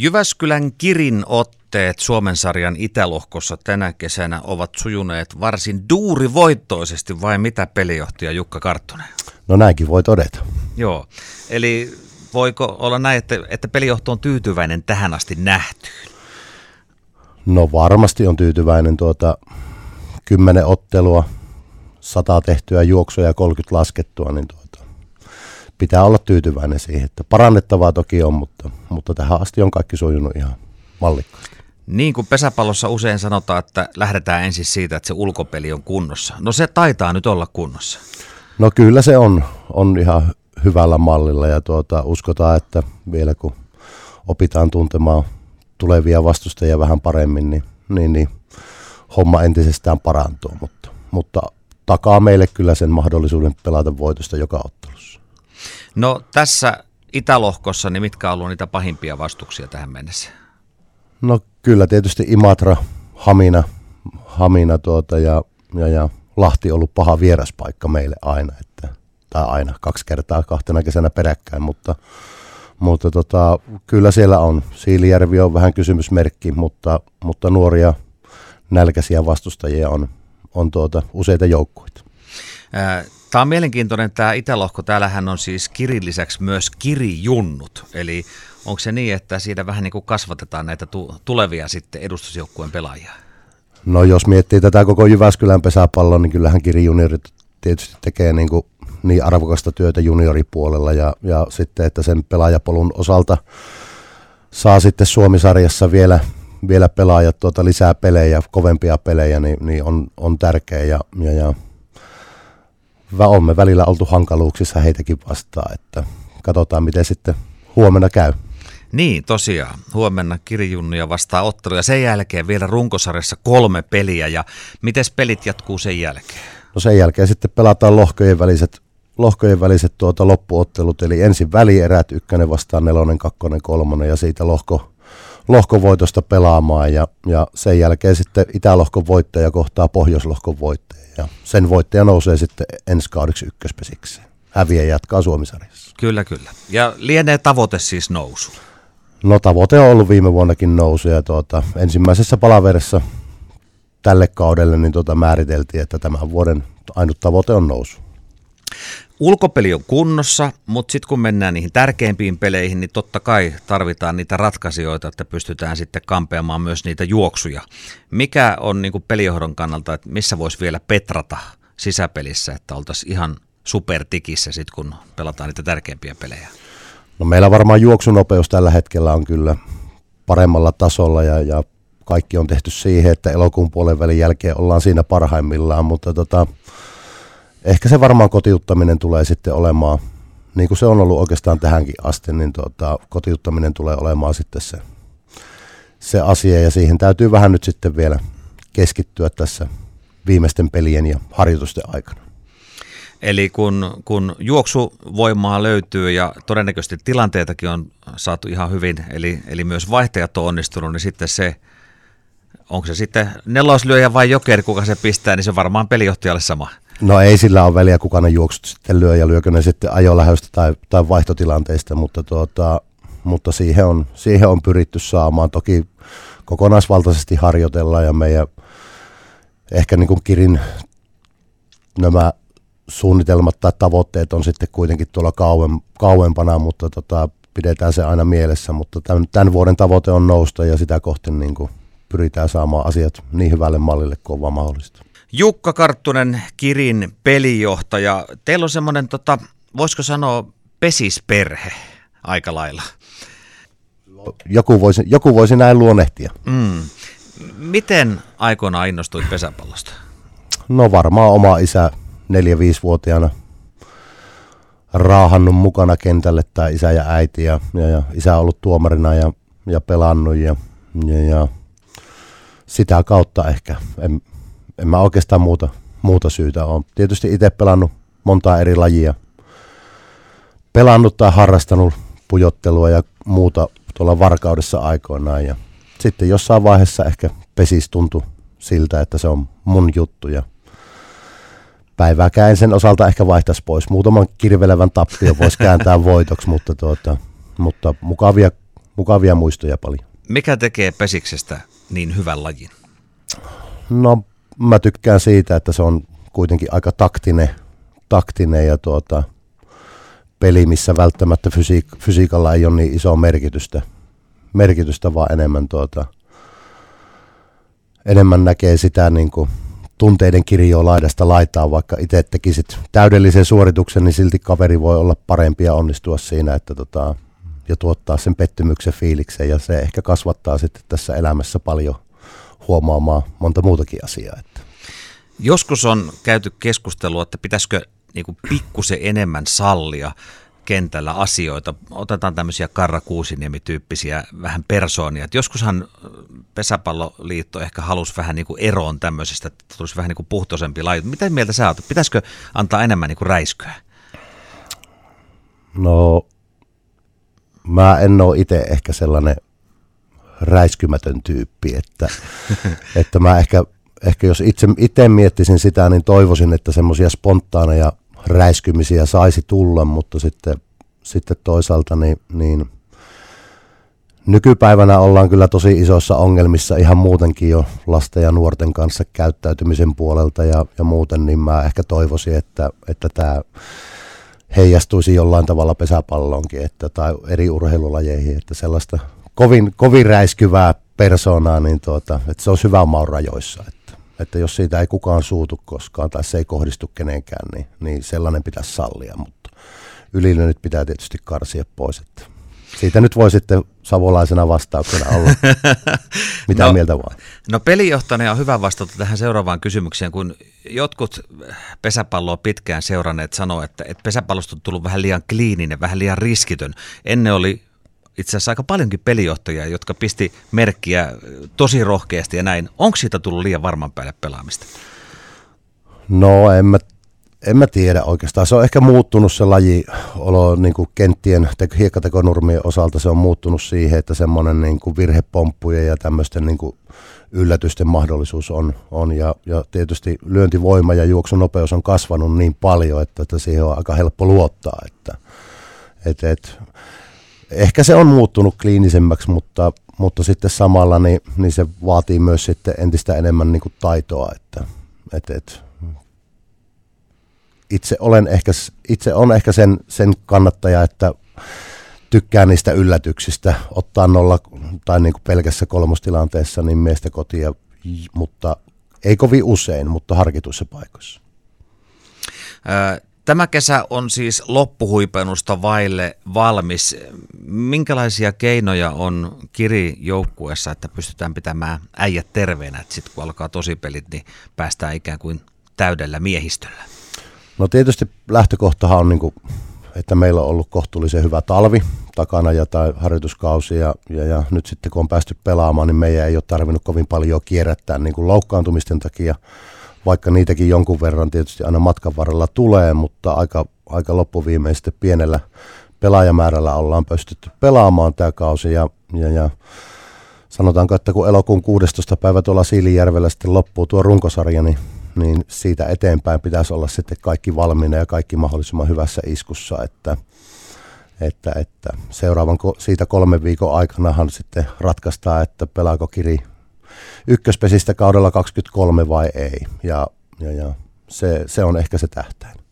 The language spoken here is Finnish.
Jyväskylän Kirin otteet Suomen sarjan Itälohkossa tänä kesänä ovat sujuneet varsin duurivoittoisesti, vai mitä pelijohtaja Jukka Karttunen? No näinkin voi todeta. Joo, eli voiko olla näin, että, että pelijohto on tyytyväinen tähän asti nähtyyn? No varmasti on tyytyväinen tuota kymmenen ottelua, sata tehtyä juoksua ja 30 laskettua, niin tuota, pitää olla tyytyväinen siihen. Että parannettavaa toki on, mutta, mutta tähän asti on kaikki sujunut ihan mallikkaasti. Niin kuin pesäpallossa usein sanotaan, että lähdetään ensin siitä, että se ulkopeli on kunnossa. No se taitaa nyt olla kunnossa. No kyllä se on, on ihan hyvällä mallilla ja tuota, uskotaan, että vielä kun opitaan tuntemaan tulevia vastustajia vähän paremmin, niin, niin, niin homma entisestään parantuu, mutta, mutta takaa meille kyllä sen mahdollisuuden pelata voitosta joka ottelussa. No tässä Itälohkossa, niin mitkä on ollut niitä pahimpia vastuksia tähän mennessä? No kyllä tietysti Imatra, Hamina, Hamina tuota ja, ja, ja Lahti on ollut paha vieraspaikka meille aina, että, tai aina kaksi kertaa kahtena kesänä peräkkäin, mutta, mutta tota, kyllä siellä on. Siilijärvi on vähän kysymysmerkki, mutta, mutta nuoria nälkäisiä vastustajia on, on tuota, useita joukkueita. Tämä on mielenkiintoinen tämä Itälohko. Täällähän on siis Kirin lisäksi myös Kirijunnut. Eli onko se niin, että siinä vähän niin kuin kasvatetaan näitä tulevia sitten edustusjoukkueen pelaajia? No jos miettii tätä koko Jyväskylän pesäpalloa, niin kyllähän Kiri juniorit tietysti tekee niin, kuin niin arvokasta työtä junioripuolella ja, ja sitten, että sen pelaajapolun osalta saa sitten Suomisarjassa vielä, vielä pelaajat tuota lisää pelejä, kovempia pelejä, niin, niin on, on tärkeä ja, ja, ja olemme välillä oltu hankaluuksissa heitäkin vastaan, että katsotaan miten sitten huomenna käy. Niin, tosiaan. Huomenna Kirjunnia vastaa ottelu ja sen jälkeen vielä runkosarjassa kolme peliä. Ja miten pelit jatkuu sen jälkeen? No sen jälkeen sitten pelataan lohkojen väliset, lohkojen väliset tuota loppuottelut, eli ensin välierät, ykkönen vastaan nelonen, kakkonen, kolmonen ja siitä lohko, lohkovoitosta pelaamaan ja, ja sen jälkeen sitten Itälohkon voittaja kohtaa Pohjoislohkon voittaja ja sen voittaja nousee sitten ensi kaudeksi ykköspesiksi. Häviä jatkaa Suomisarjassa. Kyllä, kyllä. Ja lienee tavoite siis nousu. No tavoite on ollut viime vuonnakin nousu ja tuota, ensimmäisessä palaverissa tälle kaudelle niin tuota määriteltiin, että tämän vuoden ainut tavoite on nousu. Ulkopeli on kunnossa, mutta sitten kun mennään niihin tärkeimpiin peleihin, niin totta kai tarvitaan niitä ratkaisijoita, että pystytään sitten kampeamaan myös niitä juoksuja. Mikä on niin pelijohdon kannalta, että missä voisi vielä petrata sisäpelissä, että oltaisiin ihan supertikissä sitten, kun pelataan niitä tärkeimpiä pelejä? No meillä varmaan juoksunopeus tällä hetkellä on kyllä paremmalla tasolla ja, ja kaikki on tehty siihen, että elokuun puolen välin jälkeen ollaan siinä parhaimmillaan, mutta tota, ehkä se varmaan kotiuttaminen tulee sitten olemaan, niin kuin se on ollut oikeastaan tähänkin asti, niin tota, kotiuttaminen tulee olemaan sitten se, se asia ja siihen täytyy vähän nyt sitten vielä keskittyä tässä viimeisten pelien ja harjoitusten aikana. Eli kun, kun juoksuvoimaa löytyy ja todennäköisesti tilanteitakin on saatu ihan hyvin, eli, eli myös vaihtajat on onnistunut, niin sitten se, onko se sitten neloslyöjä vai jokeri, kuka se pistää, niin se varmaan pelijohtajalle sama. No ei sillä ole väliä, kuka ne juoksut sitten lyö ja lyökö ne sitten ajolähöstä tai, tai vaihtotilanteista, mutta, tuota, mutta siihen, on, siihen on pyritty saamaan. Toki kokonaisvaltaisesti harjoitellaan ja meidän ehkä niin kuin Kirin nämä suunnitelmat tai tavoitteet on sitten kuitenkin tuolla kauem, kauempana, mutta tota, pidetään se aina mielessä. Mutta tämän, tämän vuoden tavoite on nousta ja sitä kohti niin kuin pyritään saamaan asiat niin hyvälle mallille kuin on vaan mahdollista. Jukka Karttunen, Kirin pelijohtaja. Teillä on semmoinen, tota, voisiko sanoa, pesisperhe aika lailla. Joku voisi, joku voisi näin luonnehtia. Mm. Miten aikoinaan innostuit pesäpallosta? No varmaan oma isä 4-5-vuotiaana raahannut mukana kentälle tai isä ja äiti ja, ja, ja isä on ollut tuomarina ja, ja pelannut ja, ja, ja sitä kautta ehkä. En, en mä oikeastaan muuta, muuta syytä ole. Tietysti itse pelannut montaa eri lajia. Pelannut tai harrastanut pujottelua ja muuta tuolla varkaudessa aikoinaan. Ja sitten jossain vaiheessa ehkä pesis tuntui siltä, että se on mun juttu. Ja päivääkään sen osalta ehkä vaihtaisi pois. Muutaman kirvelevän tappio voisi kääntää voitoksi, mutta, tuota, mutta mukavia, mukavia muistoja paljon. Mikä tekee pesiksestä niin hyvän lajin? No mä tykkään siitä, että se on kuitenkin aika taktinen, taktinen ja tuota, peli, missä välttämättä fysiik- fysiikalla ei ole niin isoa merkitystä, merkitystä vaan enemmän, tuota, enemmän näkee sitä niin kuin tunteiden kirjoa laidasta laitaa, vaikka itse tekisit täydellisen suorituksen, niin silti kaveri voi olla parempi ja onnistua siinä, että tota, ja tuottaa sen pettymyksen fiiliksen ja se ehkä kasvattaa sitten tässä elämässä paljon huomaamaan monta muutakin asiaa. Että. Joskus on käyty keskustelua, että pitäisikö niin pikkusen enemmän sallia kentällä asioita. Otetaan tämmöisiä Karra Kuusiniemi-tyyppisiä vähän persoonia. Et joskushan Pesäpalloliitto ehkä halusi vähän niin kuin eroon tämmöisestä, että tulisi vähän niin kuin puhtoisempi laji. Mitä mieltä sä oot? Pitäisikö antaa enemmän niin kuin räiskyä? No, mä en ole itse ehkä sellainen räiskymätön tyyppi, että, että mä ehkä, ehkä jos itse, itse miettisin sitä, niin toivoisin, että semmoisia spontaaneja räiskymisiä saisi tulla, mutta sitten, sitten toisaalta niin, niin nykypäivänä ollaan kyllä tosi isoissa ongelmissa ihan muutenkin jo lasten ja nuorten kanssa käyttäytymisen puolelta ja, ja muuten, niin mä ehkä toivoisin, että, että tämä heijastuisi jollain tavalla pesäpallonkin että, tai eri urheilulajeihin, että sellaista kovin, kovin räiskyvää persoonaa, niin tuota, että se on hyvä maun rajoissa. Että, että jos siitä ei kukaan suutu koskaan tai se ei kohdistu kenenkään, niin, niin sellainen pitäisi sallia, mutta nyt pitää tietysti karsia pois. Että siitä nyt voi sitten savolaisena vastauksena olla. Mitä no, mieltä vaan? No pelijohtajana on hyvä vastata tähän seuraavaan kysymykseen, kun jotkut pesäpalloa pitkään seuranneet sanoo, että, että pesäpallosta on tullut vähän liian kliininen, vähän liian riskitön. Ennen oli itse asiassa aika paljonkin pelijohtajia, jotka pisti merkkiä tosi rohkeasti ja näin. Onko siitä tullut liian varman päälle pelaamista? No en mä, en mä tiedä oikeastaan. Se on ehkä muuttunut se laji olo niin kuin kenttien hiekkatekonurmien osalta. Se on muuttunut siihen, että semmoinen niin kuin virhepomppujen ja tämmöisten niin kuin yllätysten mahdollisuus on. on ja, ja tietysti lyöntivoima ja juoksunopeus on kasvanut niin paljon, että, että siihen on aika helppo luottaa. Että, et, et, ehkä se on muuttunut kliinisemmäksi, mutta, mutta sitten samalla niin, niin se vaatii myös sitten entistä enemmän niin kuin taitoa, että et, et, itse olen ehkä, itse on ehkä sen, sen kannattaja, että tykkää niistä yllätyksistä, ottaa nolla tai niin kuin pelkässä kolmostilanteessa niin miestä kotia, mutta ei kovin usein, mutta harkituissa paikoissa. Tämä kesä on siis loppuhuipennusta vaille valmis. Minkälaisia keinoja on Kiri joukkueessa, että pystytään pitämään äijät terveenä, että sitten kun alkaa tosipelit, niin päästään ikään kuin täydellä miehistöllä? No tietysti lähtökohtahan on, niin kuin, että meillä on ollut kohtuullisen hyvä talvi takana ja tai harjoituskausi ja, ja, ja nyt sitten kun on päästy pelaamaan, niin meidän ei ole tarvinnut kovin paljon kierrättää niin kuin loukkaantumisten takia vaikka niitäkin jonkun verran tietysti aina matkan varrella tulee, mutta aika, aika loppuviimeisesti pienellä pelaajamäärällä ollaan pystytty pelaamaan tämä kausi ja, ja, ja sanotaanko, että kun elokuun 16. päivä tuolla Siilijärvellä sitten loppuu tuo runkosarja, niin, niin siitä eteenpäin pitäisi olla sitten kaikki valmiina ja kaikki mahdollisimman hyvässä iskussa, että, että, että seuraavan siitä kolmen viikon aikanahan sitten ratkaistaan, että pelaako Kiri ykköspesistä kaudella 23 vai ei. Ja, ja, ja se, se on ehkä se tähtäin.